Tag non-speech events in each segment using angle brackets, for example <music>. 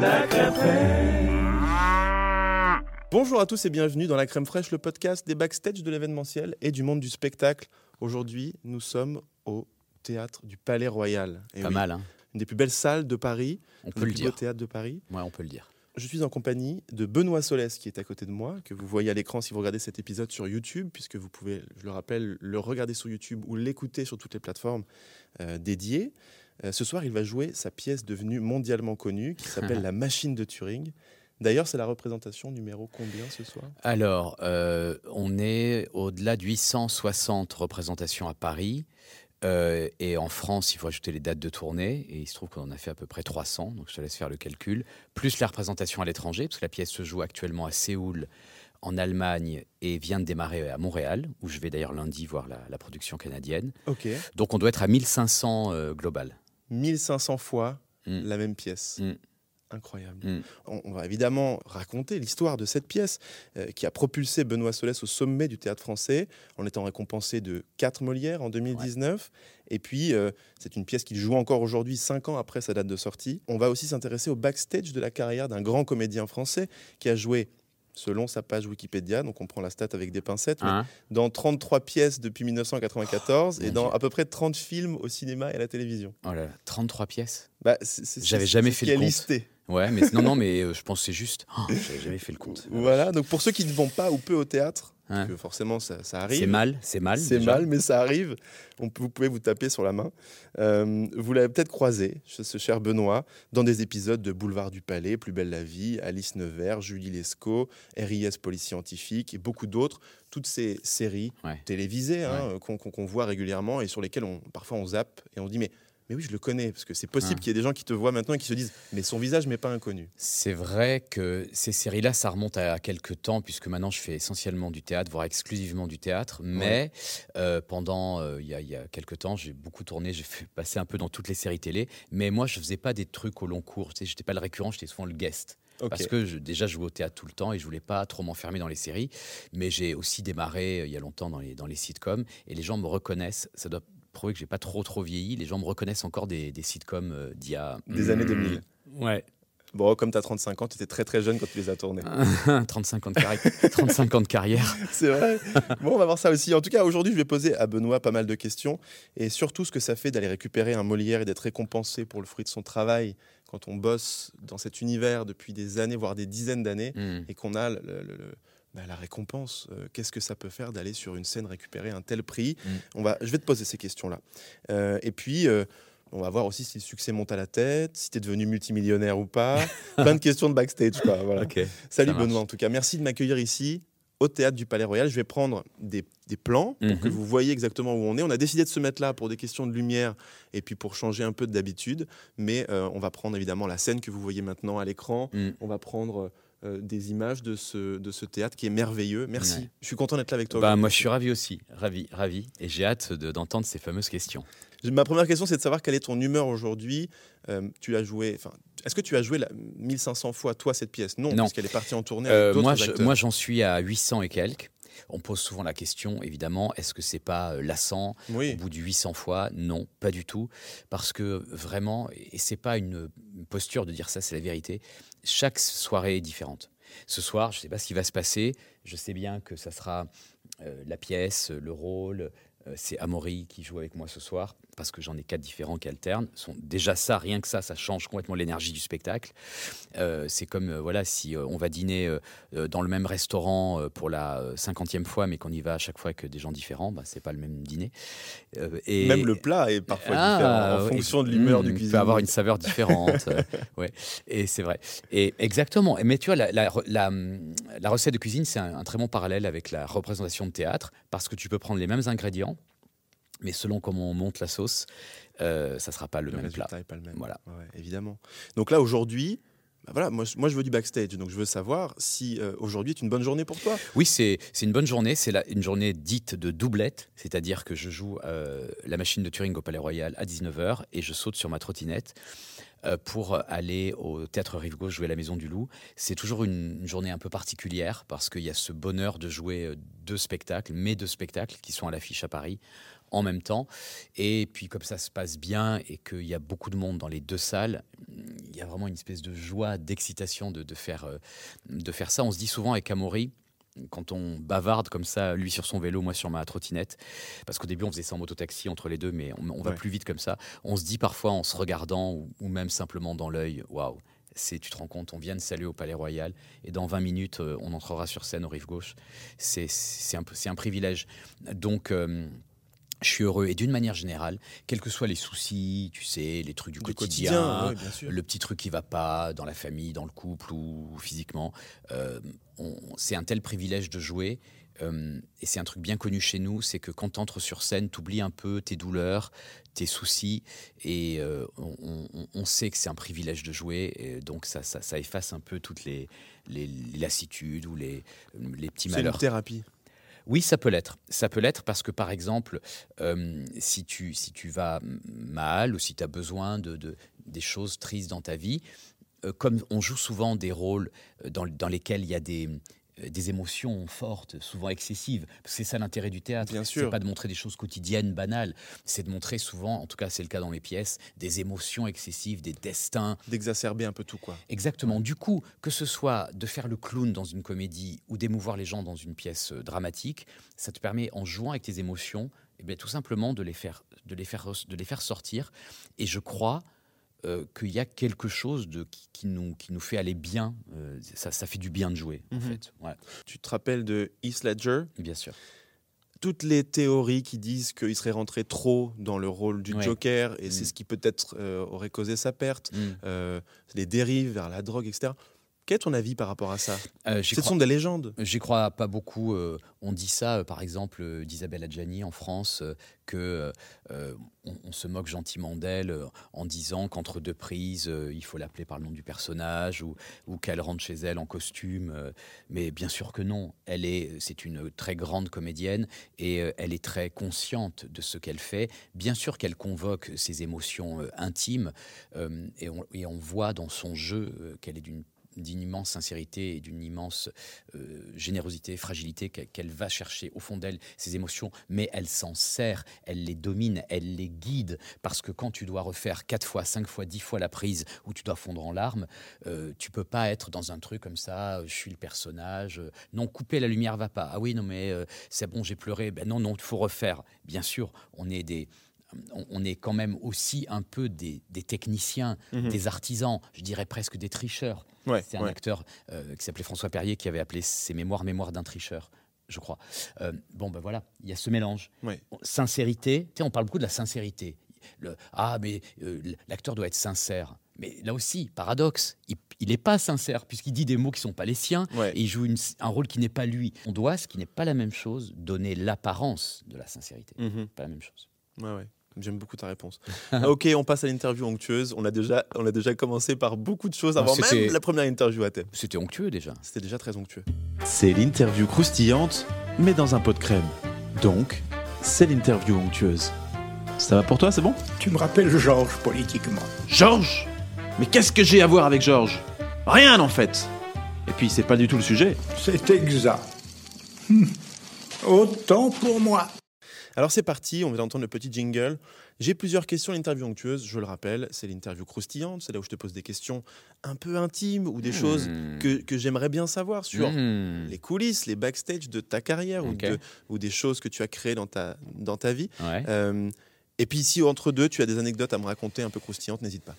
La crème fraîche. Bonjour à tous et bienvenue dans La Crème Fraîche, le podcast des backstage de l'événementiel et du monde du spectacle. Aujourd'hui, nous sommes au théâtre du Palais Royal. Et Pas oui, mal, hein Une des plus belles salles de Paris, on le peut le beau dire. théâtre de Paris. Ouais, on peut le dire. Je suis en compagnie de Benoît Solès qui est à côté de moi, que vous voyez à l'écran si vous regardez cet épisode sur YouTube, puisque vous pouvez, je le rappelle, le regarder sur YouTube ou l'écouter sur toutes les plateformes euh, dédiées. Euh, ce soir, il va jouer sa pièce devenue mondialement connue qui s'appelle <laughs> La Machine de Turing. D'ailleurs, c'est la représentation numéro combien ce soir? Alors, euh, on est au-delà de 860 représentations à Paris. euh, et en France, il faut ajouter les dates de tournée. Et il se trouve qu'on en a fait à peu près 300. Donc, je te laisse faire le calcul. Plus les représentations à l'étranger, parce que la pièce se joue actuellement à Séoul, en Allemagne, et vient de démarrer à Montréal, où je vais d'ailleurs lundi voir la, la production canadienne. Donc, on doit être à 1500 euh, global. 1500 fois Mm. la même pièce. Mm. Incroyable. Mm. On, on va évidemment raconter l'histoire de cette pièce euh, qui a propulsé Benoît Solès au sommet du théâtre français en étant récompensé de 4 Molières en 2019. Et puis, euh, c'est une pièce qu'il joue encore aujourd'hui, 5 ans après sa date de sortie. On va aussi s'intéresser au backstage de la carrière d'un grand comédien français qui a joué, selon sa page Wikipédia, donc on prend la stat avec des pincettes, mais Hein dans 33 pièces depuis 1994 Oh, et dans à peu près 30 films au cinéma et à la télévision. oh là là, 33 pièces Bah, J'avais jamais fait le compte. listé. Ouais, mais non, non, mais euh, je pense que c'est juste. Oh, J'avais jamais fait le compte. <laughs> Voilà, donc pour ceux qui ne vont pas ou peu au théâtre, Hein. que forcément ça, ça C'est arrive. mal, c'est mal. C'est mal, mais ça arrive. On vous pouvez vous taper sur la main. Euh, vous l'avez peut-être croisé, ce cher Benoît, dans des épisodes de Boulevard du Palais, Plus belle la vie, Alice Nevers, Julie Lescaut, RIS Police Scientifique et beaucoup d'autres. Toutes ces séries Ouais. télévisées hein, qu'on voit régulièrement et sur lesquelles on, parfois on zappe et on dit mais, mais oui, je le connais. Parce que c'est possible Ah. qu'il y ait des gens qui te voient maintenant et qui se disent mais son visage m'est pas inconnu. C'est vrai que ces séries-là, ça remonte à quelques temps, puisque maintenant je fais essentiellement du théâtre, voire exclusivement du théâtre. Mais euh, pendant, euh, il y, a- il y a quelques temps, j'ai beaucoup tourné, j'ai <laughs> passer un peu dans toutes les séries télé. Mais moi, je faisais pas des trucs au long cours. Tu sais, j'étais pas le récurrent, j'étais souvent le guest. Parce que je, déjà, je jouais au théâtre tout le temps et je voulais pas trop m'enfermer dans les séries. Mais j'ai aussi démarré euh, il y a longtemps dans les, dans les sitcoms et les gens me reconnaissent. Ça doit prouver que j'ai pas trop trop vieilli. Les gens me reconnaissent encore des, des sitcoms euh, d'il y a. Des années 2000. Ouais. Bon, comme tu as 35 ans, tu étais très très jeune quand tu les as tournés. <laughs> 35 ans de carrière. <laughs> 35 ans de carrière. C'est vrai. Bon, on va voir ça aussi. En tout cas, aujourd'hui, je vais poser à Benoît pas mal de questions et surtout ce que ça fait d'aller récupérer un Molière et d'être récompensé pour le fruit de son travail quand on bosse dans cet univers depuis des années, voire des dizaines d'années, Mm. et qu'on a le- le- le- bah, la récompense. Euh, Qu'est-ce que ça peut faire d'aller sur une scène récupérer un tel prix? Mm. On va, Je vais te poser ces questions-là. Euh, et puis. euh, on va voir aussi si le succès monte à la tête, si tu es devenu multimillionnaire ou pas. <laughs> Plein de questions de backstage. Quoi, voilà. Ok. Salut. Benoît, en tout cas. Merci de m'accueillir ici au théâtre du Palais Royal. Je vais prendre des, des plans pour Mhm. que vous voyez exactement où on est. On a décidé de se mettre là pour des questions de lumière et puis pour changer un peu d'habitude. Mais euh, on va prendre évidemment la scène que vous voyez maintenant à l'écran. Mm. On va prendre euh, des images de ce, de ce théâtre qui est merveilleux. Merci. Ouais. Je suis content d'être là avec toi. Bah, moi, je suis ravi aussi. Ravi, ravi. Et j'ai hâte de- d'entendre ces fameuses questions. Ma première question, c'est de savoir quelle est ton humeur aujourd'hui. Euh, tu as joué. Enfin, est-ce que tu as joué la 1500 fois toi cette pièce? Non, Non. parce qu'elle est partie en tournée Euh, avec moi, je- moi, j'en suis à 800 et quelques. On pose souvent la question, évidemment, est-ce que c'est pas lassant oui. Au bout du 800 fois, non, pas du tout. Parce que vraiment, et c'est pas une posture de dire ça, c'est la vérité, chaque soirée est différente. Ce soir, je ne sais pas ce qui va se passer. Je sais bien que ça sera euh, la pièce, le rôle. euh, c'est Amaury qui joue avec moi ce soir, parce que j'en ai quatre différents qui alternent. Sont déjà ça, rien que ça, ça change complètement l'énergie du spectacle. Euh, c'est comme euh, voilà, si euh, on va dîner dans le même restaurant pour la cinquantième fois, mais qu'on y va à chaque fois avec des gens différents, bah, c'est pas le même dîner. Et Même le plat est parfois Ah, différent en ouais, fonction de l'humeur du il cuisinier. peut avoir une saveur différente. <laughs> ouais, et c'est vrai. Et exactement. Mais tu vois, la, la, la, la recette de cuisine, c'est un, un très bon parallèle avec la représentation de théâtre, parce que tu peux prendre les mêmes ingrédients, mais selon comment on monte la sauce, euh, ça sera pas le, le même résultat plat. est pas le même. Voilà. Ouais, évidemment. Donc là aujourd'hui, bah voilà, moi, je- moi je veux du backstage, donc je veux savoir si euh, aujourd'hui est une bonne journée pour toi. Oui, c'est c'est une bonne journée. C'est une journée dite de doublette, c'est-à-dire que je joue euh, la machine de Turing au Palais Royal à 19h et je saute sur ma trottinette euh, pour aller au théâtre Rive Gauche jouer à la Maison du Loup. C'est toujours une, journée un peu particulière parce qu'il y a ce bonheur de jouer deux spectacles, mais deux spectacles qui sont à l'affiche à Paris en même temps. Et puis comme ça se passe bien et qu'il y a beaucoup de monde dans les deux salles, il y a vraiment une espèce de joie, d'excitation de, faire, euh, de faire ça. On se dit souvent avec Amaury, quand on bavarde comme ça, lui sur son vélo, moi sur ma trottinette, parce qu'au début on faisait ça en mototaxi entre les deux, mais on, va plus vite comme ça. On se dit parfois en se regardant ou, même simplement dans l'œil, waouh, c'est, tu te rends compte, on vient de saluer au Palais Royal et dans 20 minutes, euh, on entrera sur scène au Rive Gauche. C'est, un, un privilège. Donc, euh, je suis heureux et d'une manière générale, quels que soient les soucis, tu sais, les trucs du, quotidien, le petit truc qui va pas dans la famille, dans le couple ou physiquement, euh, c'est un tel privilège de jouer. Euh, et c'est un truc bien connu chez nous, c'est que quand tu entres sur scène, tu oublies un peu tes douleurs, tes soucis, et euh, on, sait que c'est un privilège de jouer, et donc ça, ça, efface un peu toutes les, les, lassitudes ou les, les petits malheurs. C'est une thérapie. Oui, ça peut l'être. Ça peut l'être parce que, par exemple, euh, si, tu, si tu vas mal ou si tu as besoin de, de, des choses tristes dans ta vie, euh, comme on joue souvent des rôles euh, dans, lesquels il y a des, des émotions fortes, souvent excessives. C'est ça l'intérêt du théâtre. Bien sûr. C'est pas de montrer des choses quotidiennes, banales. C'est de montrer souvent, en tout cas c'est le cas dans mes pièces, des émotions excessives, des destins. D'exacerber un peu tout, quoi. Exactement. Du coup, que ce soit de faire le clown dans une comédie ou d'émouvoir les gens dans une pièce euh, dramatique, ça te permet, en jouant avec tes émotions, eh bien, tout simplement de les faire, de les faire, de les faire sortir. Et je crois euh, qu'il y a quelque chose de, qui, nous, qui nous fait aller bien. Euh, ça, ça, fait du bien de jouer, en mhm. fait. Tu te rappelles de Heath Ledger? Bien sûr. Toutes les théories qui disent qu'il serait rentré trop dans le rôle du Joker, et c'est mm. ce qui peut-être euh, aurait causé sa perte, mm. les dérives vers la drogue, etc. Quel est ton avis par rapport à ça? Euh, Ce sont des légendes. J'y crois pas beaucoup. Euh, on dit ça, euh, par exemple, d'Isabelle Adjani en France, que on, se moque gentiment d'elle en disant qu'entre deux prises, il faut l'appeler par le nom du personnage ou, ou qu'elle rentre chez elle en costume. mais bien sûr que non. Elle est, c'est une très grande comédienne et elle est très consciente de ce qu'elle fait. Bien sûr qu'elle convoque ses émotions intimes et on, et, on, voit dans son jeu qu'elle est d'une d'une immense sincérité et d'une immense euh, générosité, fragilité qu'elle va chercher au fond d'elle, ces émotions, mais elle s'en sert, elle les domine, elle les guide, parce que quand tu dois refaire quatre fois, cinq fois, dix fois la prise, où tu dois fondre en larmes, euh, tu peux pas être dans un truc comme ça, je suis le personnage, non, couper la lumière va pas, ah oui, non, mais euh, c'est bon, j'ai pleuré, ben non, non, il faut refaire. Bien sûr, on est des on, est quand même aussi un peu des, techniciens, mhm. des artisans, je dirais presque des tricheurs. c'est un acteur euh, qui s'appelait François Perrier qui avait appelé ses mémoires Mémoires d'un tricheur je crois. Euh, bon, ben voilà, il y a ce mélange. Sincérité, on parle beaucoup de la sincérité. ah, mais euh, l'acteur doit être sincère. Mais là aussi, paradoxe, il n'est pas sincère puisqu'il dit des mots qui ne sont pas les siens et il joue un rôle qui n'est pas lui. On doit, ce qui n'est pas la même chose, donner l'apparence de la sincérité. Mhm. Pas la même chose. Ouais, ouais. J'aime beaucoup ta réponse. <laughs> Ah, ok, on passe à l'interview onctueuse. On a, déjà, on a déjà commencé par beaucoup de choses avant même la première interview à thème. C'était onctueux déjà. C'était déjà très onctueux. C'est l'interview croustillante, mais dans un pot de crème. Donc, c'est l'interview onctueuse. Ça va pour toi, c'est bon? Tu me rappelles Georges politiquement. Georges? Mais qu'est-ce que j'ai à voir avec Georges? Rien en fait Et puis, c'est pas du tout le sujet. C'est exact. Autant pour moi. Alors c'est parti, on va entendre le petit jingle. J'ai plusieurs questions, l'interview onctueuse, je le rappelle, c'est l'interview croustillante, c'est là où je te pose des questions un peu intimes ou des choses hmm. que, j'aimerais bien savoir sur hmm. les coulisses, les backstage de ta carrière ou, ou, des choses que tu as créées dans ta, dans ta vie. Euh, et puis si entre deux, tu as des anecdotes à me raconter un peu croustillantes, n'hésite pas.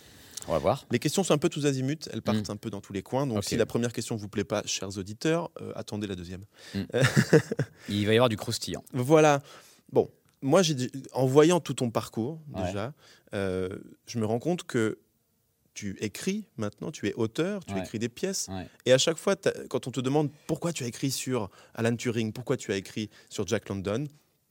On va voir. Les questions sont un peu tous azimuts, elles partent hmm. un peu dans tous les coins. Donc si la première question ne vous plaît pas, chers auditeurs, euh, attendez la deuxième. <laughs> Il va y avoir du croustillant. Voilà. Bon, moi, en voyant tout ton parcours, déjà, euh, je me rends compte que tu écris maintenant, tu es auteur, tu écris des pièces. Et à chaque fois, quand on te demande pourquoi tu as écrit sur Alan Turing, pourquoi tu as écrit sur Jack London,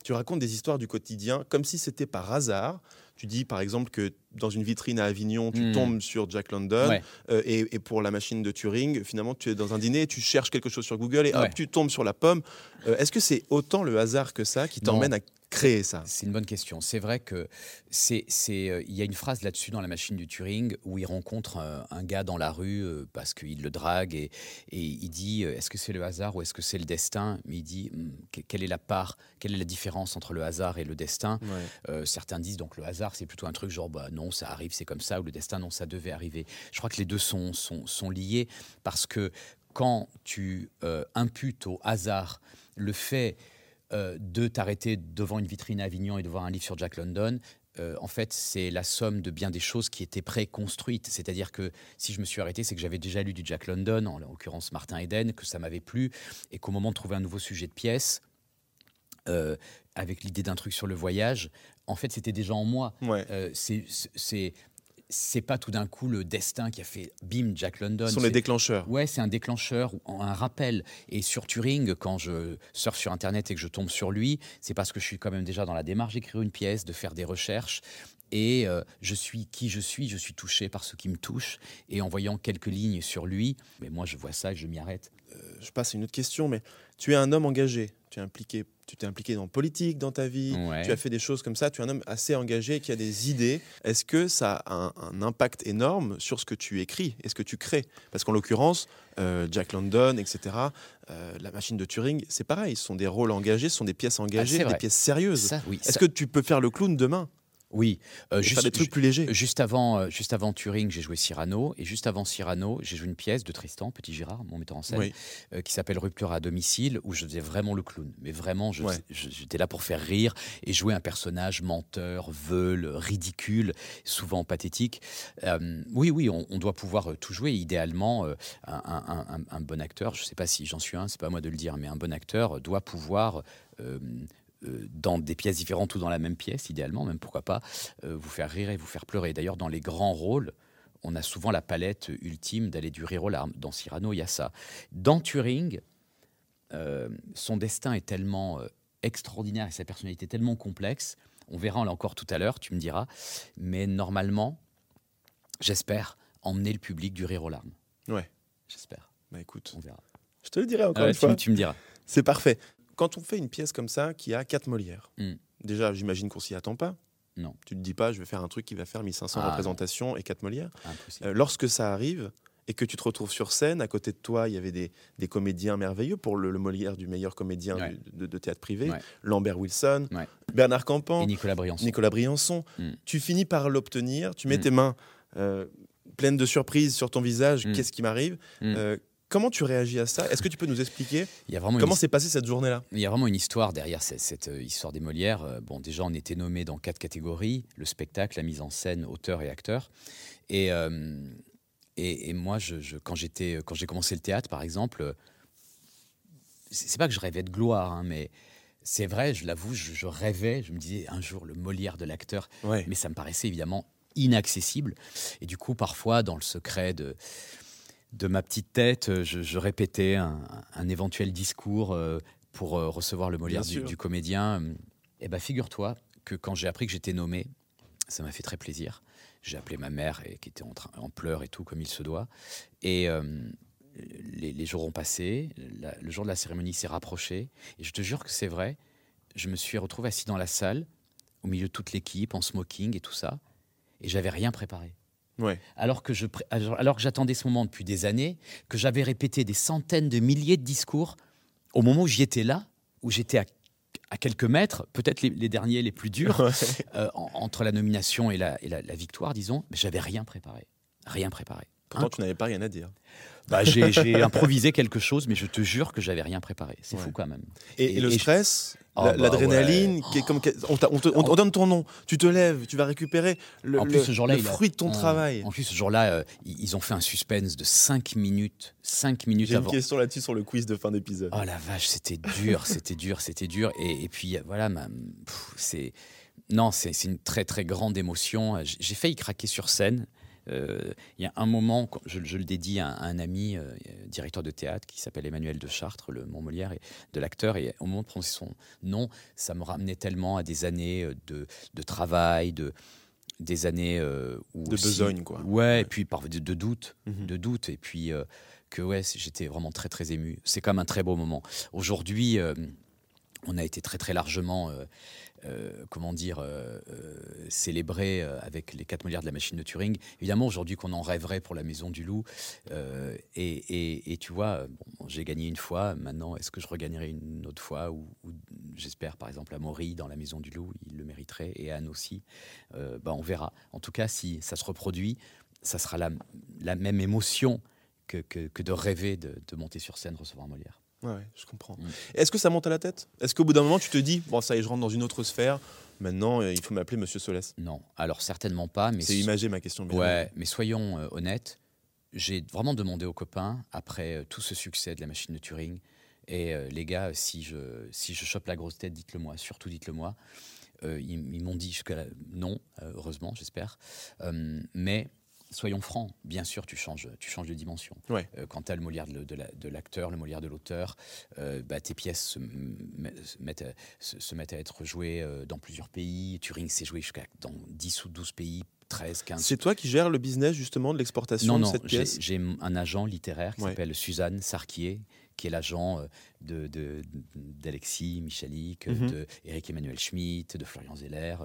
tu racontes des histoires du quotidien comme si c'était par hasard. Tu dis par exemple que dans une vitrine à Avignon, tu hmm. tombes sur Jack London euh, et, pour la machine de Turing, finalement, tu es dans un dîner, tu cherches quelque chose sur Google et hop, tu tombes sur la pomme. Euh, est-ce que c'est autant le hasard que ça qui t'emmène à créer ça C'est une bonne question. C'est vrai que c'est, c'est, euh, il y a une phrase là-dessus dans la machine du Turing où il rencontre un, gars dans la rue euh, parce qu'il le drague et, et il dit euh, est-ce que c'est le hasard ou est-ce que c'est le destin? Mais il dit que- quelle est la part, quelle est la différence entre le hasard et le destin? Ouais. Euh, Certains disent donc le hasard c'est plutôt un truc genre bah non ça arrive c'est comme ça ou le destin non ça devait arriver. Je crois que les deux sont sont, sont liés parce que quand tu euh, imputes au hasard le fait de t'arrêter devant une vitrine à Avignon et de voir un livre sur Jack London, euh, en fait, c'est la somme de bien des choses qui étaient préconstruites. C'est-à-dire que si je me suis arrêté, c'est que j'avais déjà lu du Jack London, en l'occurrence Martin Eden, que ça m'avait plu, et qu'au moment de trouver un nouveau sujet de pièce, euh, avec l'idée d'un truc sur le voyage, en fait, c'était déjà en moi. Ouais. Euh, c'est c'est pas tout d'un coup le destin qui a fait bim Jack London. Ce sont les déclencheurs. Ouais, c'est un déclencheur, un rappel. Et sur Turing, quand je surfe sur Internet et que je tombe sur lui, c'est parce que je suis quand même déjà dans la démarche d'écrire une pièce, de faire des recherches. Et euh, je suis qui je suis, je suis touché par ce qui me touche. Et en voyant quelques lignes sur lui, mais moi je vois ça et je m'y arrête. Je passe à une autre question, mais tu es un homme engagé. Tu es impliqué, tu t'es impliqué dans la politique dans ta vie. Ouais. Tu as fait des choses comme ça. Tu es un homme assez engagé qui a des idées. Est-ce que ça a un, un impact énorme sur ce que tu écris et ce que tu crées? Parce qu'en l'occurrence, euh, Jack London, etc., euh, la machine de Turing, c'est pareil. Ce sont des rôles engagés, ce sont des pièces engagées, c'est des pièces sérieuses. Oui. Est-ce ça- que tu peux faire le clown demain? Oui. Euh, et faire des trucs plus légers Juste avant, euh, juste avant Turing, j'ai joué Cyrano. Et juste avant Cyrano, j'ai joué une pièce de Tristan, Petit Girard, mon metteur en scène, Oui. euh, qui s'appelle Rupture à domicile, où je faisais vraiment le clown. Mais vraiment, Ouais. j'étais là pour faire rire et jouer un personnage menteur, veule, ridicule, souvent pathétique. Oui, oui, on, on doit pouvoir tout jouer. Idéalement, un, un- un- un bon acteur, je ne sais pas si j'en suis un, c'est pas à moi de le dire, mais un bon acteur doit pouvoir. Euh, dans des pièces différentes ou dans la même pièce, idéalement, même pourquoi pas, euh, vous faire rire et vous faire pleurer. D'ailleurs, dans les grands rôles, on a souvent la palette ultime d'aller du rire aux larmes. Dans Cyrano, il y a ça. Dans Turing, euh, son destin est tellement extraordinaire et sa personnalité tellement complexe. On verra là encore tout à l'heure, tu me diras. Mais normalement, j'espère emmener le public du rire aux larmes. Ouais. J'espère. Bah écoute, On verra. je te le dirai encore Ah ouais, une tu, fois. tu me diras. C'est parfait. Quand on fait une pièce comme ça qui a quatre Molières, Mm. déjà, j'imagine qu'on s'y attend pas. Non. Tu te dis pas, je vais faire un truc qui va faire 1500 Ah, non. représentations et quatre Molières. Impossible. Euh, lorsque ça arrive et que tu te retrouves sur scène, à côté de toi, il y avait des, des comédiens merveilleux pour le, le Molière du meilleur comédien Ouais. du- de, de théâtre privé, Ouais. Lambert Wilson, Ouais. Bernard Campan, et Nicolas Briançon. Nicolas Briançon. Mm. Tu finis par l'obtenir, tu mets Mm. tes mains euh, pleines de surprises sur ton visage, qu'est-ce qui m'arrive? Euh, Comment tu réagis à ça? Est-ce que tu peux nous expliquer Il y a vraiment une comment s'est passée cette journée-là? Il y a vraiment une histoire derrière cette, cette, euh, histoire des Molières. Euh, Bon, déjà, on était nommé dans quatre catégories le spectacle, la mise en scène, auteur et acteur. Et, euh, et, et moi, je, je- quand j'étais, quand j'ai commencé le théâtre, par exemple, c'est c'est pas que je rêvais de gloire, hein, mais c'est vrai, je l'avoue, je, je rêvais. Je me disais un jour le Molière de l'acteur, Ouais. mais ça me paraissait évidemment inaccessible. Et du coup, parfois, dans le secret de, de ma petite tête, euh, je, je répétais un, un éventuel discours euh, pour euh, recevoir le Molière Bien du, comédien. Et ben, figure-toi que quand j'ai appris que j'étais nommé, ça m'a fait très plaisir. J'ai appelé ma mère, et, qui était en, train- en pleurs et tout, comme il se doit. Et euh, les, les jours ont passé, la- le jour de la cérémonie s'est rapproché. Et je te jure que c'est vrai, je me suis retrouvé assis dans la salle, au milieu de toute l'équipe, en smoking et tout ça, et j'avais rien préparé. Ouais. Alors que je pré- alors alors que j'attendais ce moment depuis des années, que j'avais répété des centaines de milliers de discours, au moment où j'y étais là, où j'étais à, à quelques mètres, peut-être les, les derniers les plus durs, <laughs> euh, en- entre la nomination et la, et la- la victoire, disons, mais j'avais rien préparé. Rien préparé. Pourtant, tu n'avais pas rien à dire. Bah, j'ai <laughs> improvisé quelque chose, mais je te jure que j'avais rien préparé. C'est Ouais. fou quand même. Et, Et- et le je- la- bah l'adrénaline, ouais. est comme, on, te- on- on donne ton nom, tu te lèves, tu vas récupérer le, en plus, ce le fruit de ton travail. En plus, ce jour-là, euh, ils ont fait un suspense de 5 minutes. 5 minutes J'ai une question là-dessus sur le quiz de fin d'épisode. Oh la vache, c'était dur, c'était dur, c'était dur. Et, et puis voilà, c'est non, c'est une très très grande émotion. J'ai failli craquer sur scène. Euh, Il y a un moment, je, je le dédie à, un- à un ami, euh, directeur de théâtre, qui s'appelle Emmanuel de Chartres, le Mont Molière, et, de l'acteur. Et au moment de prononcer son nom, ça me ramenait tellement à des années euh, de, de travail, de des années euh, où De besogne, quoi. Ouais, et puis par de, de doute, Mhm. de doute, et puis euh, que ouais, j'étais vraiment très très ému. C'est même un très beau moment. Aujourd'hui, euh, on a été très très largement, euh, euh, euh, euh, célébré avec les 4 milliards de la machine de Turing. Évidemment, aujourd'hui qu'on en rêverait pour la Maison du Loup. et, tu vois, j'ai gagné une fois, maintenant, est-ce que je regagnerai une autre fois ou, J'espère, par exemple, à Maury, dans la Maison du Loup, il le mériterait, et Anne aussi. Bah, on verra. En tout cas, si ça se reproduit, ça sera la, même émotion que, de rêver de, monter sur scène, recevoir Molière. Ouais, ouais, je comprends. Mm. Est-ce que ça monte à la tête? Est-ce qu'au bout d'un moment, tu te dis, bon, ça y est, je rentre dans une autre sphère, maintenant, euh, il faut m'appeler Monsieur Solès? Non, alors certainement pas, mais C'est imagé ma question. bien Ouais, mais soyons euh, honnêtes. J'ai vraiment demandé aux copains, après euh, tout ce succès de la machine de Turing, et euh, les gars, si je, si je chope la grosse tête, dites-le moi, surtout dites-le moi. Ils ils m'ont dit jusque là, non, heureusement, j'espère. Mais soyons francs, bien sûr, tu changes, tu changes de dimension. Ouais. Euh, quand tu as le Molière de, de la- de l'acteur, le Molière de l'auteur, euh, bah, tes pièces se, mettent à, se, se mettent à être jouées euh, dans plusieurs pays. Turing s'est joué jusqu'à dans 10 ou 12 pays, 13, 15. C'est toi qui gères le business justement de l'exportation Non, de non, cette j'ai pièce? j'ai un agent littéraire qui Ouais. s'appelle Suzanne Sarquier, qui est l'agent euh, de- de- d'Alexis Michalik, Mhm. de Eric Emmanuel Schmitt, de Florian Zeller.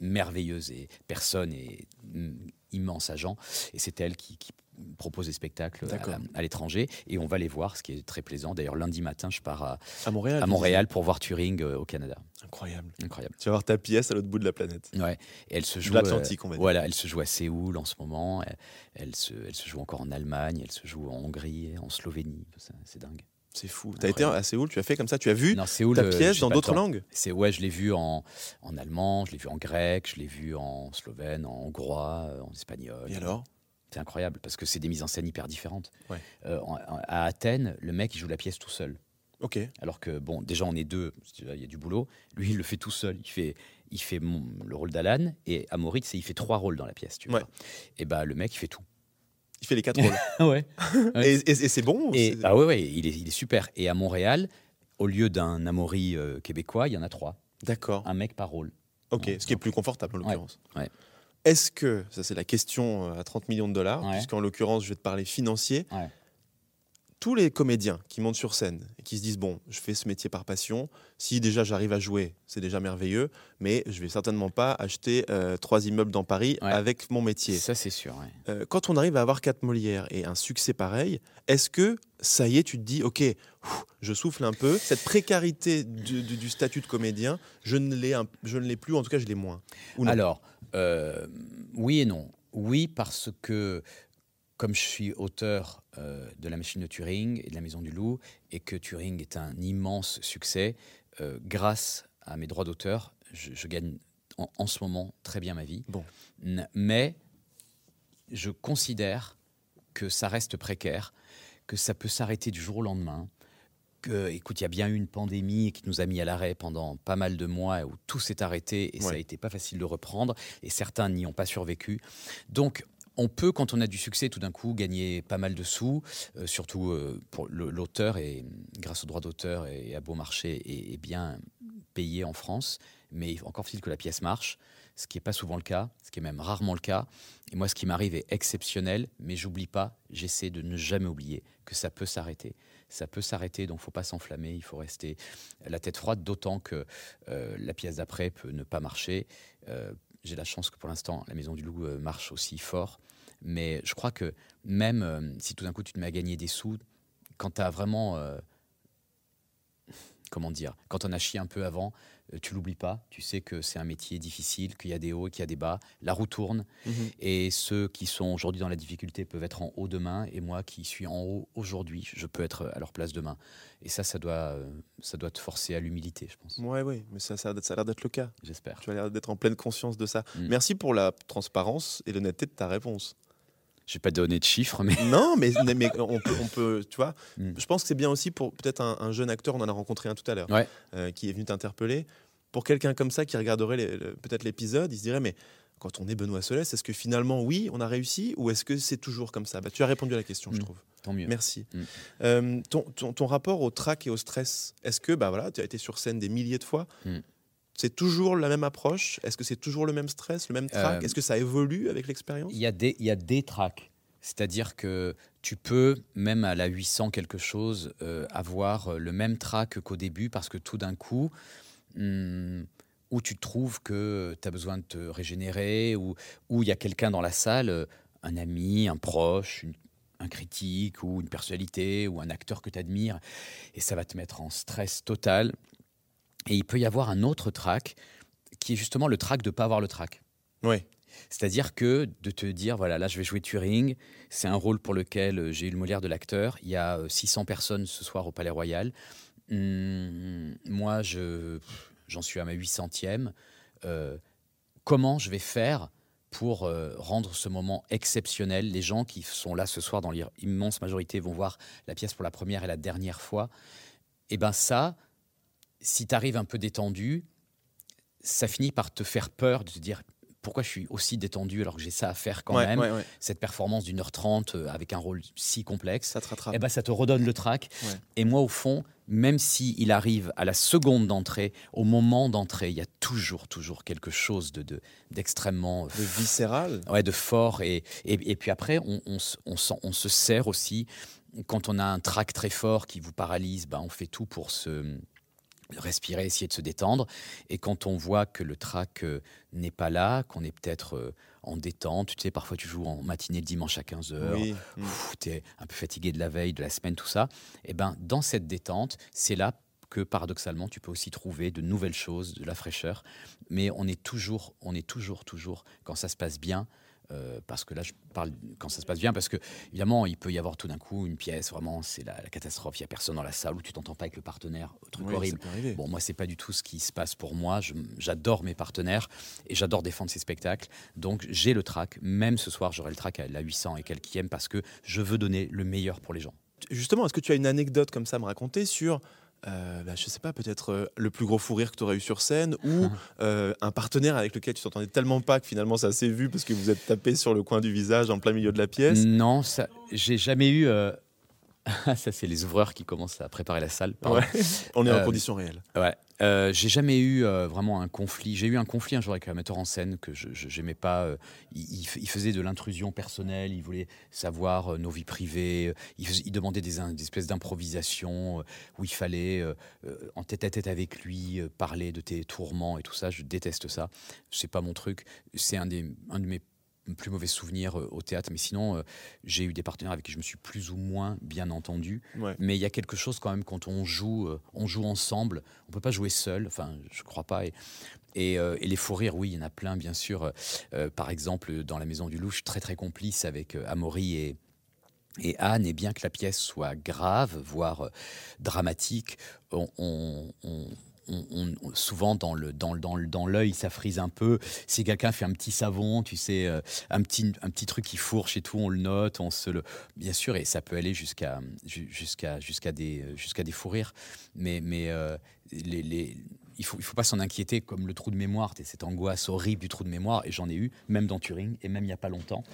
Merveilleuse et personne et mm, immense agent. Et c'est elle qui, qui propose des spectacles à, à l'étranger. Et on va les voir, ce qui est très plaisant. D'ailleurs, lundi matin, je pars à, À Montréal. à tu Montréal pour voir Turing euh, au Canada. Incroyable. Incroyable. Tu vas voir ta pièce à l'autre bout de la planète. Ouais. Et elle se joue. l'Atlantique, on va dire. Voilà, elle se joue à Séoul en ce moment. Elle, elle se, elle se joue encore en Allemagne. Elle se joue en Hongrie, en Slovénie. C'est dingue. C'est fou. Tu as été à Séoul, tu as fait comme ça, tu as vu Non, Séoul, ta euh, pièce dans d'autres langues? C'est ouais, je l'ai vu en, en allemand, je l'ai vu en grec, je l'ai vu en slovène, en hongrois, euh, en espagnol. Et alors? C'est incroyable parce que c'est des mises en scène hyper différentes. Ouais. Euh, à Athènes, le mec il joue la pièce tout seul. Ok. Alors que bon, déjà on est deux, il y a du boulot. Lui il le fait tout seul. Il fait, il fait le rôle d'Alan et à Moritz il fait trois rôles dans la pièce. Tu vois. Ouais. Et bah le mec il fait tout. Il fait les quatre rôles. <laughs> ouais. <laughs> Ouais. et et- et c'est bon Et, ah ouais, ouais, il est, il est super. Et à Montréal, au lieu d'un Amaury euh, québécois, il y en a trois. D'accord. Un mec par rôle. Ok, Ouais. ce qui est plus confortable en l'occurrence. ouais. Est-ce que, ça c'est la question euh, à 30 millions de dollars, puisqu'en l'occurrence je vais te parler financier. Tous les comédiens qui montent sur scène et qui se disent, bon, je fais ce métier par passion, si déjà j'arrive à jouer, c'est déjà merveilleux, mais je vais certainement pas acheter euh, trois immeubles dans Paris Ouais. avec mon métier. Ça, c'est sûr. ouais. Euh, quand on arrive à avoir quatre Molières et un succès pareil, est-ce que ça y est, tu te dis, ok, ouf, je souffle un peu, cette précarité du, du- du statut de comédien, je ne l'ai je ne l'ai plus, en tout cas je l'ai moins. Ou Alors, euh, oui et non. Oui, parce que comme je suis auteur euh, de La Machine de Turing et de La Maison du Loup, et que Turing est un immense succès, euh, grâce à mes droits d'auteur, je, je gagne en, en ce moment très bien ma vie. Bon. Mais je considère que ça reste précaire, que ça peut s'arrêter du jour au lendemain. Que, écoute, il y a bien eu une pandémie qui nous a mis à l'arrêt pendant pas mal de mois où tout s'est arrêté et ça a Ouais. été pas facile de reprendre et certains n'y ont pas survécu. Donc, on peut, quand on a du succès, tout d'un coup, gagner pas mal de sous, euh, surtout euh, pour l'auteur, et grâce aux droits d'auteur et à Beau Marché, est bien payé en France. Mais encore faut-il que la pièce marche, ce qui n'est pas souvent le cas, ce qui est même rarement le cas. Et moi, ce qui m'arrive est exceptionnel, mais j'oublie pas, j'essaie de ne jamais oublier que ça peut s'arrêter. Ça peut s'arrêter, donc faut pas s'enflammer, il faut rester la tête froide, d'autant que euh, la pièce d'après peut ne pas marcher. J'ai la chance que pour l'instant, la Maison du Loup euh, marche aussi fort. Mais je crois que même euh, si tout d'un coup tu te mets à gagner des sous, quand tu as vraiment. euh, comment dire Quand on a chié un peu avant, tu l'oublies pas. Tu sais que c'est un métier difficile, qu'il y a des hauts et qu'il y a des bas. La roue tourne. Mhm. Et ceux qui sont aujourd'hui dans la difficulté peuvent être en haut demain. Et moi qui suis en haut aujourd'hui, je peux être à leur place demain. Et ça, ça doit, euh, ça doit te forcer à l'humilité, je pense. Ouais, ouais, mais ça, ça, ça a l'air d'être le cas. J'espère. Tu as l'air d'être en pleine conscience de ça. Mm. Merci pour la transparence et l'honnêteté de ta réponse. Je vais pas donner de chiffres, mais <laughs> non, mais, mais on, peut, on peut, tu vois, Mm. je pense que c'est bien aussi pour peut-être un, un jeune acteur, on en a rencontré un tout à l'heure, Ouais. euh, qui est venu t'interpeller. Pour quelqu'un comme ça qui regarderait le- peut-être l'épisode, il se dirait, mais quand on est Benoît Solès, est-ce que finalement, oui, on a réussi ou est-ce que c'est toujours comme ça? Bah, Tu as répondu à la question, je Mm. trouve. tant mieux. Merci. Mm. Euh, ton, ton- ton rapport au trac et au stress, est-ce que bah voilà, tu as été sur scène des milliers de fois. C'est toujours la même approche? Est-ce que c'est toujours le même stress, le même trac? Euh, Est-ce que ça évolue avec l'expérience? Il y, a des, y a des tracks. C'est-à-dire que tu peux, même à la 800 quelque chose, euh, avoir euh, le même track qu'au début parce que tout d'un coup, hmm, où tu trouves que tu as besoin de te régénérer, ou où il y a quelqu'un dans la salle, un ami, un proche, une- un critique, ou une personnalité, ou un acteur que tu admires, et ça va te mettre en stress total. Et il peut y avoir un autre track qui est justement le track de pas avoir le track. Ouais. C'est-à-dire que de te dire, voilà, là je vais jouer Turing, c'est un rôle pour lequel euh, j'ai eu le Molière de l'acteur, il y a euh, 600 personnes ce soir au Palais Royal, Hum, moi je, j'en suis à ma 800e, Euh, comment je vais faire pour euh, rendre ce moment exceptionnel? Les gens qui sont là ce soir, dans l'immense majorité, vont voir la pièce pour la première et la dernière fois. Et ben ça, si tu arrives un peu détendu, ça finit par te faire peur de te dire pourquoi je suis aussi détendu alors que j'ai ça à faire quand Ouais, même? ouais, ouais. Cette performance d'une heure trente euh, avec un rôle si complexe, Ça te rattrape. eh ben, ça te redonne le track. Ouais. Et moi, au fond, même si il arrive à la seconde d'entrée, au moment d'entrée, il y a toujours, toujours quelque chose de, de- d'extrêmement Le viscéral. ouais, de fort. Et, et, et puis après, on, on on se sert aussi. Quand on a un trac très fort qui vous paralyse, ben, on fait tout pour se respirer, essayer de se détendre. Et quand on voit que le trac euh, n'est pas là, qu'on est peut-être euh, en détente, tu sais, parfois tu joues en matinée le dimanche à 15h, Oui. Mm. tu es un peu fatigué de la veille, de la semaine, tout ça, et ben dans cette détente, c'est là que paradoxalement, tu peux aussi trouver de nouvelles choses, de la fraîcheur. Mais on est toujours, on est toujours, toujours, quand ça se passe bien, euh, parce que là, je parle quand ça se passe bien, parce que évidemment, il peut y avoir tout d'un coup une pièce, vraiment, c'est la, la catastrophe, il n'y a personne dans la salle, où tu t'entends pas avec le partenaire, truc Oui, horrible. Bon, moi, c'est pas du tout ce qui se passe pour moi. Je- J'adore mes partenaires et j'adore défendre ces spectacles. Donc, j'ai le track. Même ce soir, j'aurai le track à la 800 et quelques parce que je veux donner le meilleur pour les gens. Justement, est-ce que tu as une anecdote comme ça à me raconter sur, euh, bah, je sais pas, peut-être euh, le plus gros fou rire que tu aurais eu sur scène ou <laughs> euh, un partenaire avec lequel tu t'entendais tellement pas que finalement ça s'est vu parce que vous êtes tapé sur le coin du visage en plein milieu de la pièce Non, ça, j'ai jamais eu. euh, <laughs> ça, c'est les ouvreurs qui commencent à préparer la salle. Ouais. On est en conditions réelles. Ouais. Euh, j'ai jamais eu euh, vraiment un conflit. J'ai eu un conflit un jour avec un metteur en scène que je j'aimais pas. euh, il, faisait de l'intrusion personnelle. Il voulait savoir nos vies privées. Il, demandait des, des espèces d'improvisation euh, où il fallait en tête à tête avec lui parler de tes tourments et tout ça. Je déteste ça. C'est pas mon truc. C'est un un de mes plus mauvais souvenirs euh, au théâtre. Mais sinon, euh, j'ai eu des partenaires avec qui je me suis plus ou moins bien entendu. Ouais. Mais il y a quelque chose quand même quand on joue, euh, on joue ensemble. On peut pas jouer seul. Enfin, je crois pas. Et, et, euh, et les fous rires, oui, il y en a plein, bien sûr. Euh, par exemple, dans la Maison du Louche, très très complice avec euh, Amaury et et Anne, et bien que la pièce soit grave, voire dramatique, on, on- on- souvent dans le dans dans dans l'œil, ça frise un peu. Si quelqu'un fait un petit savon, tu sais, euh, un petit un petit truc qui fourche et tout, on le note, on se le, bien sûr, et ça peut aller jusqu'à ju- jusqu'à jusqu'à des jusqu'à des fous rires. Mais mais euh, les, les- il faut il faut pas s'en inquiéter comme le trou de mémoire, cette angoisse horrible du trou de mémoire. Et j'en ai eu, même dans Turing, et même il y a pas longtemps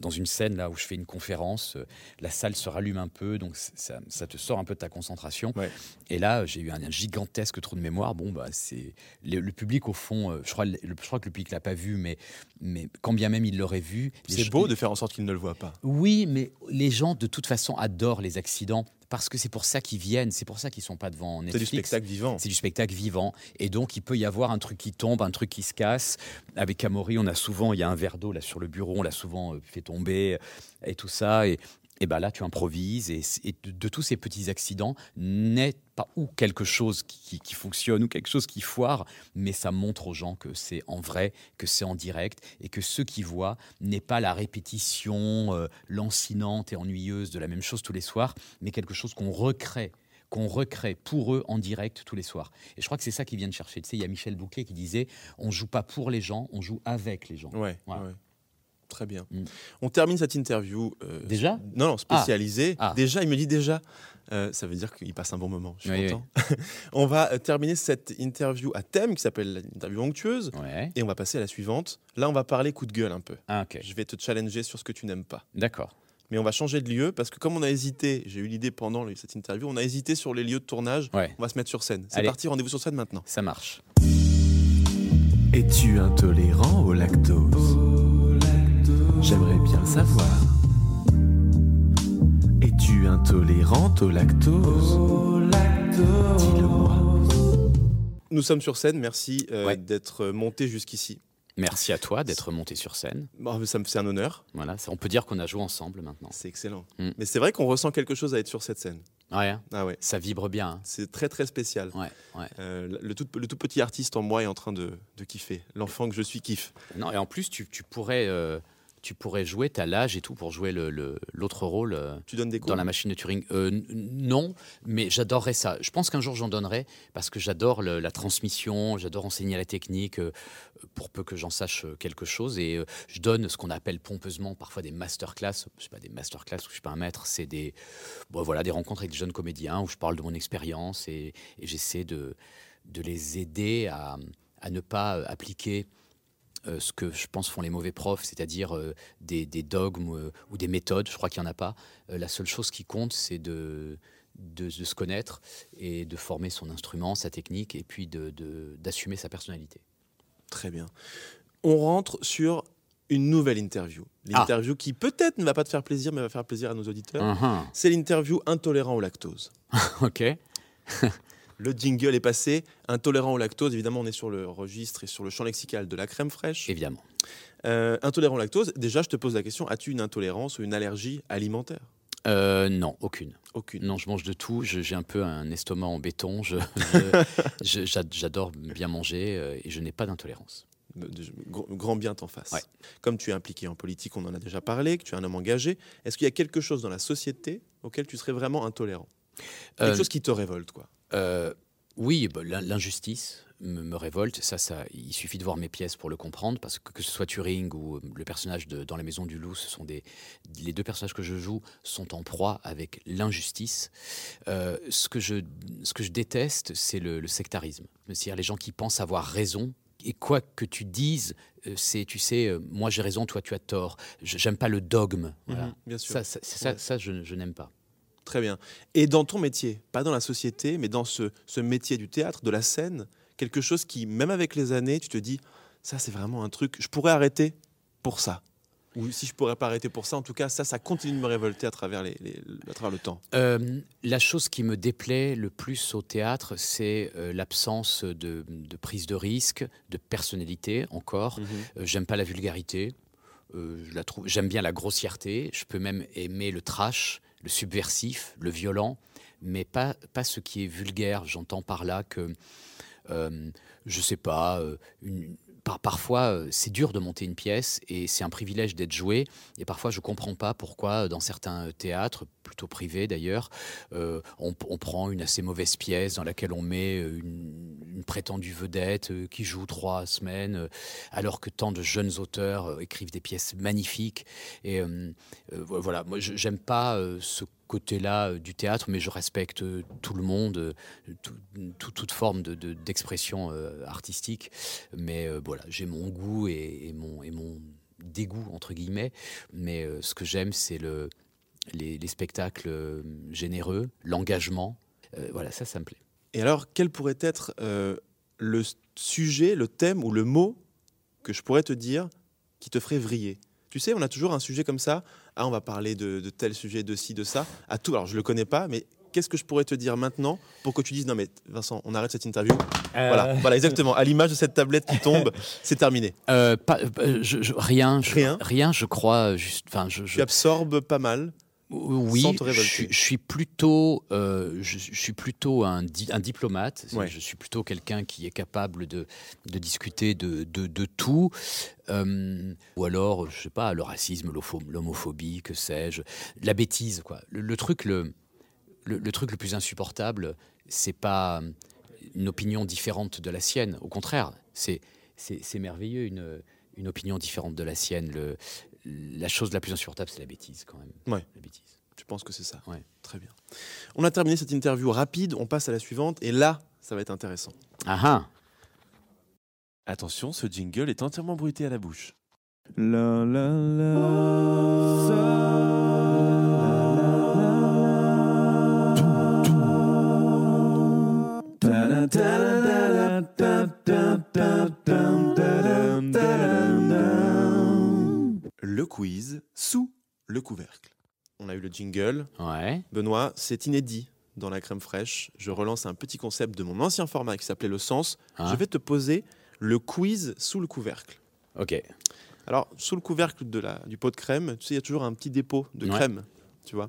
dans une scène là où je fais une conférence, euh, la salle se rallume un peu, donc ça, ça te sort un peu de ta concentration. Ouais. Et là, j'ai eu un, un gigantesque trou de mémoire. Bon, bah, c'est le, le public au fond. euh, je crois, le- je crois que le public l'a pas vu, mais mais quand bien même il l'aurait vu. C'est beau de faire en sorte qu'il ne le voit pas. Oui, mais les gens de toute façon adorent les accidents parce que c'est pour ça qu'ils viennent, c'est pour ça qu'ils sont pas devant C'est Netflix. du spectacle vivant. C'est du spectacle vivant. Et donc, il peut y avoir un truc qui tombe, un truc qui se casse. Avec Amaury, on a souvent, il y a un verre d'eau là sur le bureau, on l'a souvent euh, fait tomber euh, et tout ça. Et, et ben là, tu improvises. Et, de, de tous ces petits accidents naît pas ou quelque chose qui, qui- qui fonctionne ou quelque chose qui foire, mais ça montre aux gens que c'est en vrai, que c'est en direct et que ceux qui voient n'est pas la répétition euh, lancinante et ennuyeuse de la même chose tous les soirs, mais quelque chose qu'on recrée qu'on recrée pour eux en direct tous les soirs. Et je crois que c'est ça qu'ils viennent chercher. Tu sais, il y a Michel Bouquet qui disait on joue pas pour les gens, on joue avec les gens. Ouais, Voilà. ouais. Très bien. Mm. On termine cette interview. euh, Déjà Non, non, spécialisée. Ah. Déjà, il me dit déjà. Euh, ça veut dire qu'il passe un bon moment. Je suis Oui, content. <laughs> on va euh, terminer cette interview à thème qui s'appelle l'interview onctueuse. Ouais. Et on va passer à la suivante. Là, on va parler coup de gueule un peu. Ah, ok. Je vais te challenger sur ce que tu n'aimes pas. D'accord. Mais on va changer de lieu parce que comme on a hésité, j'ai eu l'idée pendant le- cette interview, on a hésité sur les lieux de tournage. Ouais. On va se mettre sur scène. C'est parti, rendez-vous sur scène maintenant. Ça marche. Es-tu intolérant au lactose? J'aimerais bien savoir. Es-tu intolérante au lactose? Dis-le-moi. Nous sommes sur scène, merci euh, Ouais. d'être monté jusqu'ici. Merci à toi d'être monté sur scène. Bon, ça me fait un honneur, Voilà, on peut dire qu'on a joué ensemble maintenant. c'est excellent. Mm. Mais c'est vrai qu'on ressent quelque chose à être sur cette scène. Ouais, hein, Ah ouais, ça vibre bien. hein. c'est très très spécial. Ouais, ouais. Euh, le, tout, le tout petit artiste en moi est en train de, de kiffer. L'enfant que je suis kiffe. Non, et en plus, tu, tu pourrais, euh, tu pourrais jouer, t'as l'âge et tout pour jouer le- le- l'autre rôle euh, Tu donnes des cours dans la machine de Turing. Euh, non, mais j'adorerais ça. Je pense qu'un jour j'en donnerai parce que j'adore la transmission, j'adore enseigner la technique euh, pour peu que j'en sache quelque chose. Et je donne ce qu'on appelle pompeusement parfois des masterclass. Je sais pas des masterclass où je suis pas un maître, c'est des, bon, voilà, des rencontres avec des jeunes comédiens où je parle de mon expérience et, et j'essaie de, de les aider à, à ne pas appliquer euh, ce que je pense font les mauvais profs, c'est-à-dire euh, des, des dogmes euh, ou des méthodes. Je crois qu'il n'y en a pas. La seule chose qui compte, c'est de, de, de se connaître et de former son instrument, sa technique, et puis de- d'assumer sa personnalité. Très bien. On rentre sur une nouvelle interview. L'interview qui peut-être ne va pas te faire plaisir, mais va faire plaisir à nos auditeurs. Mhm. C'est l'interview intolérant au lactose. <laughs> Ok. Le jingle est passé. Intolérant au lactose, évidemment, on est sur le registre et sur le champ lexical de la crème fraîche. Évidemment. Euh, intolérant au lactose, déjà, je te pose la question as-tu une intolérance ou une allergie alimentaire? Euh, non, aucune. Aucune. Non, je mange de tout. J'ai un peu un estomac en béton. <laughs> J'adore bien manger euh, et je n'ai pas d'intolérance. Grand bien t'en fasse. Ouais. Comme tu es impliqué en politique, on en a déjà parlé, que tu es un homme engagé, est-ce qu'il y a quelque chose dans la société auquel tu serais vraiment intolérant? Quelque Euh, chose qui te révolte, quoi. Euh, oui, bah, l'in- l'injustice me, me révolte. Ça, ça, il suffit de voir mes pièces pour le comprendre, parce que que ce soit Turing ou euh, le personnage de Dans la maison du loup, ce sont des les deux personnages que je joue sont en proie avec l'injustice. Euh, ce que je ce que je déteste, c'est le, le sectarisme, c'est-à-dire les gens qui pensent avoir raison. Et quoi que tu dises, c'est, tu sais, euh, moi j'ai raison, toi tu as tort. J'aime pas le dogme. Voilà. Mhm, bien sûr. Ça, ça, ça, Ouais. ça, je, je n'aime pas. Très bien. Et dans ton métier, pas dans la société, mais dans ce, ce métier du théâtre, de la scène, quelque chose qui, même avec les années, tu te dis, ça c'est vraiment un truc, je pourrais arrêter pour ça. Ou si je pourrais pas arrêter pour ça, en tout cas, ça, ça continue de me révolter à travers, les, les- à travers le temps. Euh, la chose qui me déplaît le plus au théâtre, c'est euh, l'absence de, de prise de risque, de personnalité encore. Euh, J'aime pas la vulgarité. Je la trouve. J'aime bien la grossièreté. Je peux même aimer le trash, le subversif, le violent, mais pas pas ce qui est vulgaire. J'entends par là que euh, je sais pas. euh, par- parfois, euh, c'est dur de monter une pièce et c'est un privilège d'être joué. Et parfois, je comprends pas pourquoi, dans certains théâtres, plutôt privés d'ailleurs, euh, on, on prend une assez mauvaise pièce dans laquelle on met euh, une prétendue vedette euh, qui joue trois semaines, euh, alors que tant de jeunes auteurs euh, écrivent des pièces magnifiques. Et vo- voilà, moi, j'aime pas ce côté-là du théâtre, mais je respecte tout le monde, tout- tout- toute forme de- de- d'expression artistique. Mais voilà, j'ai mon goût et, mon, dégoût, entre guillemets. Mais ce que j'aime, c'est le, les, les spectacles généreux, l'engagement. Voilà, ça, ça me plaît. Et alors, quel pourrait être euh, le sujet, le thème ou le mot que je pourrais te dire qui te ferait vriller? Tu sais, on a toujours un sujet comme ça. Ah, on va parler de, de tel sujet, de ci, de ça. À tout. Alors, je le connais pas, mais qu'est-ce que je pourrais te dire maintenant pour que tu dises non, mais Vincent, on arrête cette interview? Voilà, voilà, exactement. À l'image de cette tablette qui tombe, <laughs> c'est terminé. Euh, pas- euh, je- je- rien, je, Rien rien, je crois. Juste, enfin, je, je- Tu absorbes pas mal. Oui, sans te je, révolter. suis- je suis plutôt, euh, je, je suis plutôt un, di- un diplomate. Ouais. Je suis plutôt quelqu'un qui est capable de, de discuter de, de, de tout. Euh, ou alors, je sais pas, le racisme, l'homophobie, que sais-je, la bêtise, quoi. Le, le truc, le, le, le truc le plus insupportable, c'est pas une opinion différente de la sienne. Au contraire, c'est merveilleux une, une opinion différente de la sienne. Le, la chose la plus insupportable, c'est la bêtise, quand même. Ouais. La bêtise. Je pense que c'est ça. Ouais. Très bien. On a terminé cette interview rapide. On passe à la suivante. Et là, ça va être intéressant. Ah ah Attention, ce jingle est entièrement bruité à la bouche. La la la. Quiz sous le couvercle. On a eu le Jingle. Ouais. Benoît, c'est inédit dans la crème fraîche. Je relance un petit concept de mon ancien format qui s'appelait le sens. Hein Je vais te poser le quiz sous le couvercle. Ok. Alors, sous le couvercle de la, du pot de crème, tu sais, il y a toujours un petit dépôt de Ouais. crème, tu vois.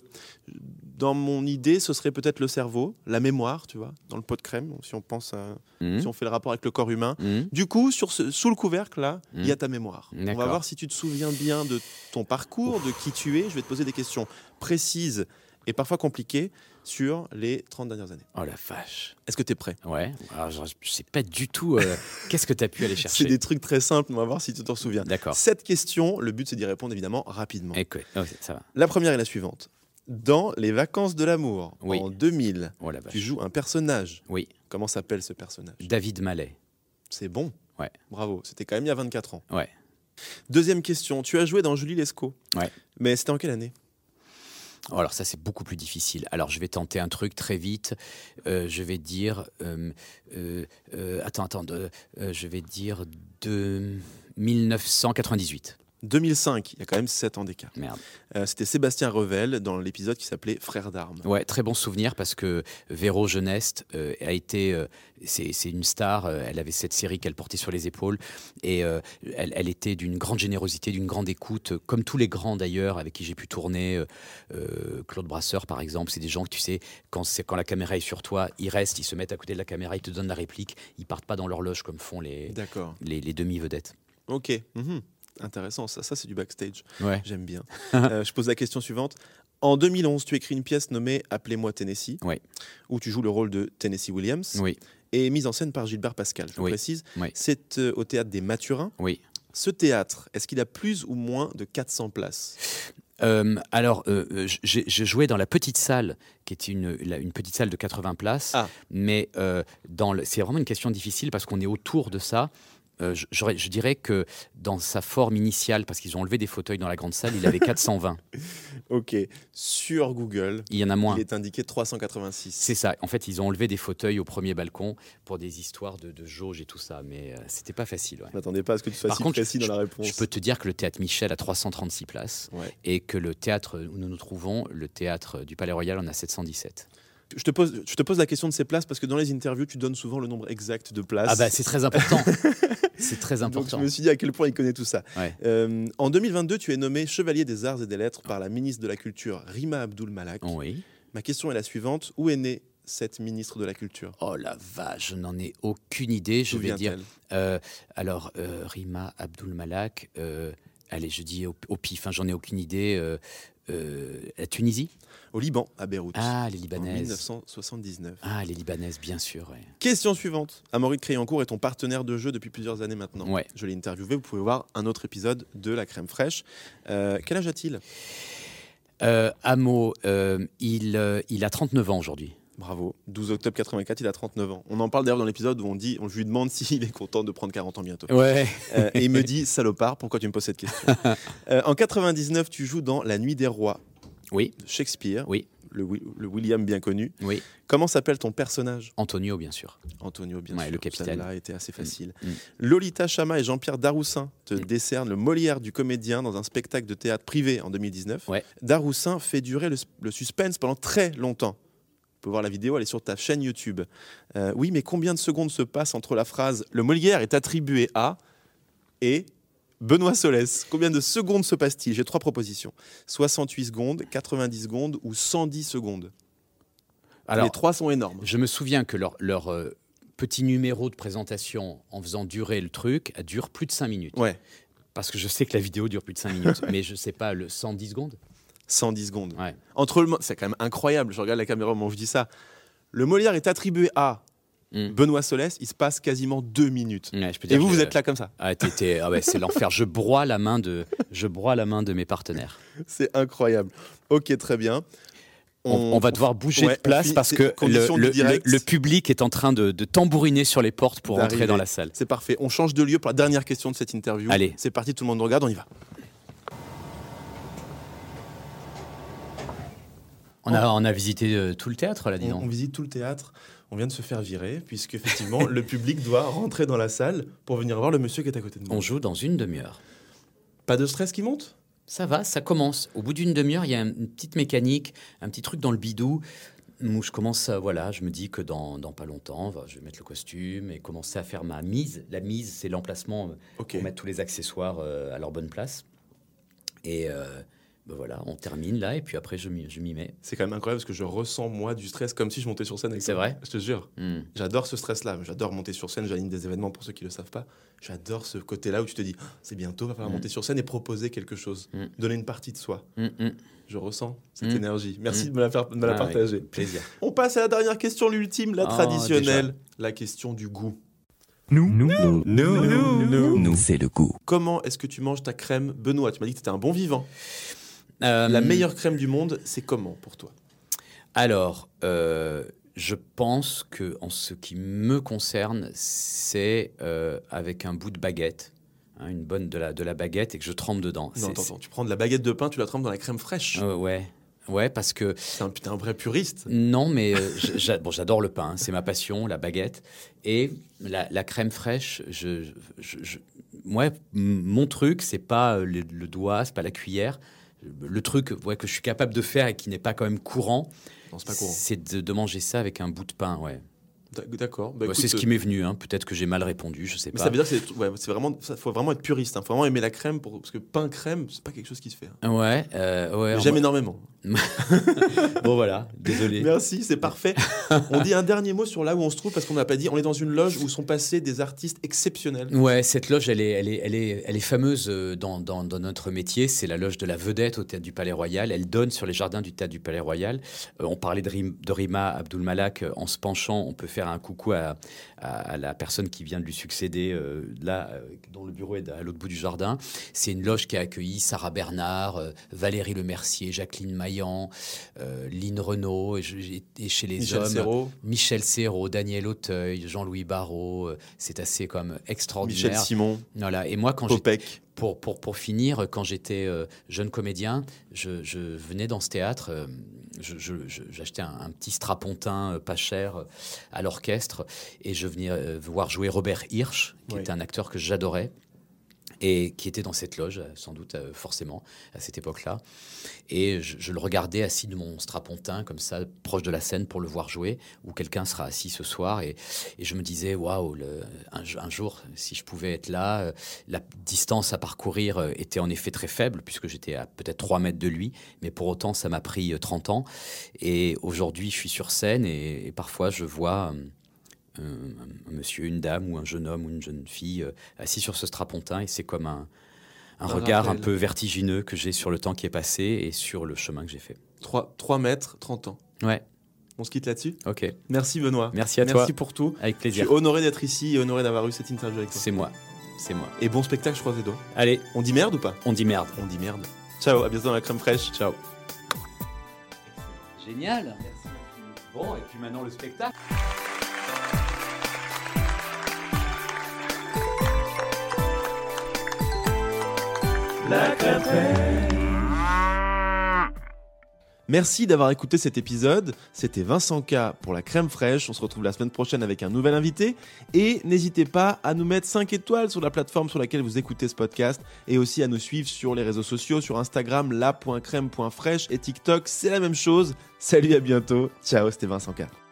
Dans mon idée, ce serait peut-être le cerveau, la mémoire, tu vois, dans le pot de crème, si on pense à, Mhm. si on fait le rapport avec le corps humain. Mhm. Du coup, sur ce, sous le couvercle, là, il y a Mhm. ta mémoire. On va voir si tu te souviens bien de ton parcours, de qui tu es. Je vais te poser des questions précises et parfois compliquées sur les 30 dernières années. Oh la vache. Est-ce que tu es prêt? Ouais. Alors, je, je sais pas du tout. euh, <laughs> Qu'est-ce que tu as pu aller C'est chercher des trucs très simples, on va voir si tu t'en souviens. D'accord. Cette question, le but c'est d'y répondre évidemment rapidement. Écoute, oh, ça va. La première est la suivante. Dans Les vacances de l'amour, Oui. en 2000, Oh la vache. tu joues un personnage. Oui. Comment s'appelle ce personnage? David Mallet. C'est bon? Ouais. Bravo. C'était quand même il y a 24 ans. Ouais. Deuxième question. Tu as joué dans Julie Lescaut? Ouais. Mais c'était en quelle année? Oh, alors ça c'est beaucoup plus difficile. Alors je vais tenter un truc très vite. Euh, je vais dire, euh, euh, attends, attends, je vais dire de 1998. 2005. Il y a quand même 7 ans d'écart. Merde. Euh, c'était Sébastien Revel dans l'épisode qui s'appelait Frères d'armes. Ouais, très bon souvenir parce que Véro Geneste euh, a été, euh, c'est une star. euh, elle avait cette série qu'elle portait sur les épaules et elle, elle était d'une grande générosité, d'une grande écoute, comme tous les grands d'ailleurs avec qui j'ai pu tourner. Claude Brasseur, par exemple, c'est des gens que tu sais quand la caméra est sur toi, ils restent, ils se mettent à côté de la caméra, ils te donnent la réplique, ils partent pas dans l'horloge comme font les D'accord. les, les demi vedettes. Ok. Mhm. Intéressant. Ça, ça c'est du backstage. Ouais. J'aime bien. <laughs> Euh, je pose la question suivante. En 2011, tu écris une pièce nommée Appelez-moi Tennessee, Oui. où tu joues le rôle de Tennessee Williams, Oui. et mise en scène par Gilbert Pascal. Je Oui. précise. C'est euh, au théâtre des Mathurins. Oui. Ce théâtre, est-ce qu'il a plus ou moins de 400 places? Euh, alors, euh, j'ai joué dans la petite salle, qui était une, la- une petite salle de 80 places, Ah. mais euh, c'est vraiment une question difficile parce qu'on est autour de ça. Euh, je, je dirais que dans sa forme initiale, parce qu'ils ont enlevé des fauteuils dans la grande salle, il avait 420. <laughs> Ok. Sur Google, Il y en a moins. il est indiqué 386. C'est ça. En fait, ils ont enlevé des fauteuils au premier balcon pour des histoires de, de jauge et tout ça, mais euh, c'était pas facile. ouais. Je m'attendais pas à ce que tu sois Par si contre, précis dans la réponse. Je peux te dire que le théâtre Michel a 336 places Ouais. et que le théâtre où nous nous trouvons, le théâtre du Palais Royal, en a 717. Je te, pose, je te pose la question de ces places parce que dans les interviews, tu donnes souvent le nombre exact de places. Ah bah c'est très important. <laughs> c'est très Donc je important. me suis dit à quel point il connaît tout ça. Ouais. Euh, en 2022, tu es nommé chevalier des arts et des lettres par la ministre de la Culture, Rima Abdul Malak. Oui. Ma question est la suivante où est née cette ministre de la Culture? Oh la vache, je n'en ai aucune idée. Je vais dire. euh, alors euh, Rima Abdul Malak. euh, allez, je dis au, au pif. hein, J'en ai aucune idée. Euh, euh, la Tunisie Au Liban, à Beyrouth. Ah, les en Libanaises. 1979. Ah, les Libanaises, bien sûr. ouais. Question suivante. Amaury de Créancourt est ton partenaire de jeu depuis plusieurs années maintenant. Ouais. Je l'ai interviewé. Vous pouvez voir un autre épisode de La Crème Fraîche. Euh, quel âge a-t-il? Euh, Amo, il, il a 39 ans aujourd'hui. Bravo. 12 octobre 84, il a 39 ans. On en parle d'ailleurs dans l'épisode où on dit, on lui demande <laughs> s'il est content de prendre 40 ans bientôt. Ouais. Euh, et il me dit, salopard, pourquoi tu me poses cette question? <laughs> Euh, En 99, tu joues dans La Nuit des Rois Oui, de Shakespeare, oui, le, Wi- le William bien connu. oui. Comment s'appelle ton personnage? Antonio, bien sûr. Antonio, bien Ouais, sûr. le capitaine. Celle-là était assez facile. Mm. Lolita Chama et Jean-Pierre Daroussin te Mm. décernent le Molière du comédien dans un spectacle de théâtre privé en 2019. Ouais. Daroussin fait durer le, le suspense pendant très longtemps. Peux voir la vidéo, elle est sur ta chaîne YouTube. Euh, oui, mais combien de secondes se passent entre la phrase Le Molière est attribué à et Benoît Solès Combien de secondes se passe-t-il J'ai trois propositions 68 secondes, 90 secondes ou 110 secondes? Alors, Les trois sont énormes. je me souviens que leur, leur, euh, petit numéro de présentation en faisant durer le truc a dure plus de 5 minutes. Ouais, Parce que je sais que la vidéo dure plus de 5 minutes, <laughs> mais je sais pas, le 110 secondes? 110 secondes. Ouais. Entre le, c'est quand même incroyable. Je regarde la caméra au moment où je dis ça. Le Molière est attribué à Mm. Benoît Solès. Il se passe quasiment deux minutes. Ouais, je peux Et vous, que- vous êtes là comme ça. Ah, ah ouais, c'est l'enfer. Je broie la main de, je broie la main de mes partenaires. C'est incroyable. Ok, très bien. On, on va devoir bouger ouais, de place parce que le, public est en train de, de tambouriner sur les portes pour entrer dans la salle. C'est parfait. On change de lieu pour la dernière question de cette interview. Allez. C'est parti, tout le monde regarde, on y va. On a, on a visité euh, tout le théâtre là, dis On, donc. on visite tout le théâtre. On vient de se faire virer, puisque effectivement, le public doit rentrer dans la salle pour venir voir le monsieur qui est à côté de nous. On joue dans une demi-heure. Pas de stress qui monte? Ça va, ça commence. Au bout d'une demi-heure, il y a une petite mécanique, un petit truc dans le bidou où je commence à, voilà, je me dis que dans, dans pas longtemps, je vais mettre le costume et commencer à faire ma mise. La mise, c'est l'emplacement euh, Ok. pour mettre tous les accessoires euh, à leur bonne place. Et euh, ben voilà, on termine là et puis après je m'y mets. C'est quand même incroyable parce que je ressens moi du stress comme si je montais sur scène avec C'est vrai Je te jure. Hmm. J'adore ce stress-là. J'adore monter sur scène. J'anime des événements pour ceux qui ne le savent pas. J'adore ce côté-là où tu te dis, Ah, c'est bientôt, va falloir Mm. monter sur scène et proposer quelque chose, Mm. donner une partie de soi. Mm, mm. Je ressens cette Mm. énergie. Merci Mm. de me la, faire, de me la Ah partager. plaisir. On passe à la dernière question, l'ultime, la Ah, traditionnelle, la question du goût. Nous, nous, nous, Nous, c'est le goût. Comment est-ce que tu manges ta crème, Benoît? Tu m'as dit que tu étais un bon vivant. Euh, La meilleure crème du monde, c'est comment pour toi? Alors, euh, je pense que en ce qui me concerne, c'est euh, avec un bout de baguette, hein, une bonne de la, de la baguette, et que je trempe dedans. Non, attends, attends, tu prends de la baguette de pain, tu la trempes dans la crème fraîche. ouais, ouais, parce que C'est un, un vrai puriste. non, mais euh, bon, j'adore le pain, hein, c'est ma passion, la baguette et la, la crème fraîche. Je, je- mon truc, c'est pas le, le doigt, c'est pas la cuillère. Le truc ouais, que je suis capable de faire et qui n'est pas quand même courant, c'est de, de manger ça avec un bout de pain. Ouais. D'ac- D'accord. Bah, c'est ce qui m'est venu. hein. Peut-être que j'ai mal répondu, je sais Mais pas. ça veut dire que c'est ouais, c'est vraiment, ça faut vraiment être puriste. Il faut vraiment aimer la crème pour, parce que pain crème, c'est pas quelque chose qui se fait. hein. Ouais, euh, ouais. J'aime énormément. <laughs> Bon voilà, désolé. Merci, c'est parfait. on dit un dernier mot sur là où on se trouve parce qu'on n'a pas dit. On est dans une loge où sont passés des artistes exceptionnels. Ouais, cette loge, elle est, elle est, elle est, elle est fameuse euh, dans, dans, dans notre métier. C'est la loge de la vedette au Théâtre du Palais Royal. Elle donne sur les jardins du Théâtre du Palais Royal. Euh, on parlait de, Rim- de Rima Abdul Malak. euh, En se penchant, on peut faire un coucou à, à, à la personne qui vient de lui succéder, euh, là, euh, dont le bureau est à l'autre bout du jardin. C'est une loge qui a accueilli Sarah Bernard, Valérie Lemercier, Jacqueline Maillan, euh, Lynn Renault, et, je- et chez les Michel hommes. Serrault, Michel Serrault, Daniel Auteuil, Jean-Louis Barrault, euh, c'est assez comme Michel extraordinaire. Simon, Voilà. Et moi, quand j'étais pour, pour, pour finir, quand j'étais euh, jeune comédien, je, je venais dans ce théâtre, euh, j'achetais un, un petit strapontin pas cher à l'orchestre et je venais voir jouer Robert Hirsch, qui Oui. était un acteur que j'adorais et qui était dans cette loge, sans doute euh, forcément, à cette époque-là. Et je, le regardais assis de mon strapontin, comme ça, proche de la scène pour le voir jouer, où quelqu'un sera assis ce soir. Et, je me disais, waouh, un, jo- un jour, si je pouvais être là, euh, la distance à parcourir euh, était en effet très faible, puisque j'étais à peut-être 3 mètres de lui, mais pour autant, ça m'a pris euh, 30 ans. Et aujourd'hui, je suis sur scène et, parfois, je vois un, un monsieur, une dame ou un jeune homme ou une jeune fille euh, assis sur ce strapontin, et c'est comme un, un Un regard un peu vertigineux que j'ai sur le temps qui est passé et sur le chemin que j'ai fait. 3, 3 mètres, 30 ans. Ouais, On se quitte là-dessus? Ok. Merci Benoît. Merci à Merci toi. pour tout. Avec Je suis plaisir. honoré d'être ici et honoré d'avoir eu cette interview avec toi. C'est moi. C'est moi. Et bon spectacle, je croise les doigts. Allez, On dit merde ou pas? On dit merde. On dit merde. Ciao, à bientôt dans la crème fraîche. Ciao. Génial. Bon, et puis maintenant le spectacle. Merci d'avoir écouté cet épisode. C'était Vincent K pour la crème fraîche. On se retrouve la semaine prochaine avec un nouvel invité. Et n'hésitez pas à nous mettre 5 étoiles sur la plateforme sur laquelle vous écoutez ce podcast et aussi à nous suivre sur les réseaux sociaux, sur Instagram, la.crème.fraîche et TikTok. C'est la même chose. Salut, à bientôt. Ciao, c'était Vincent K.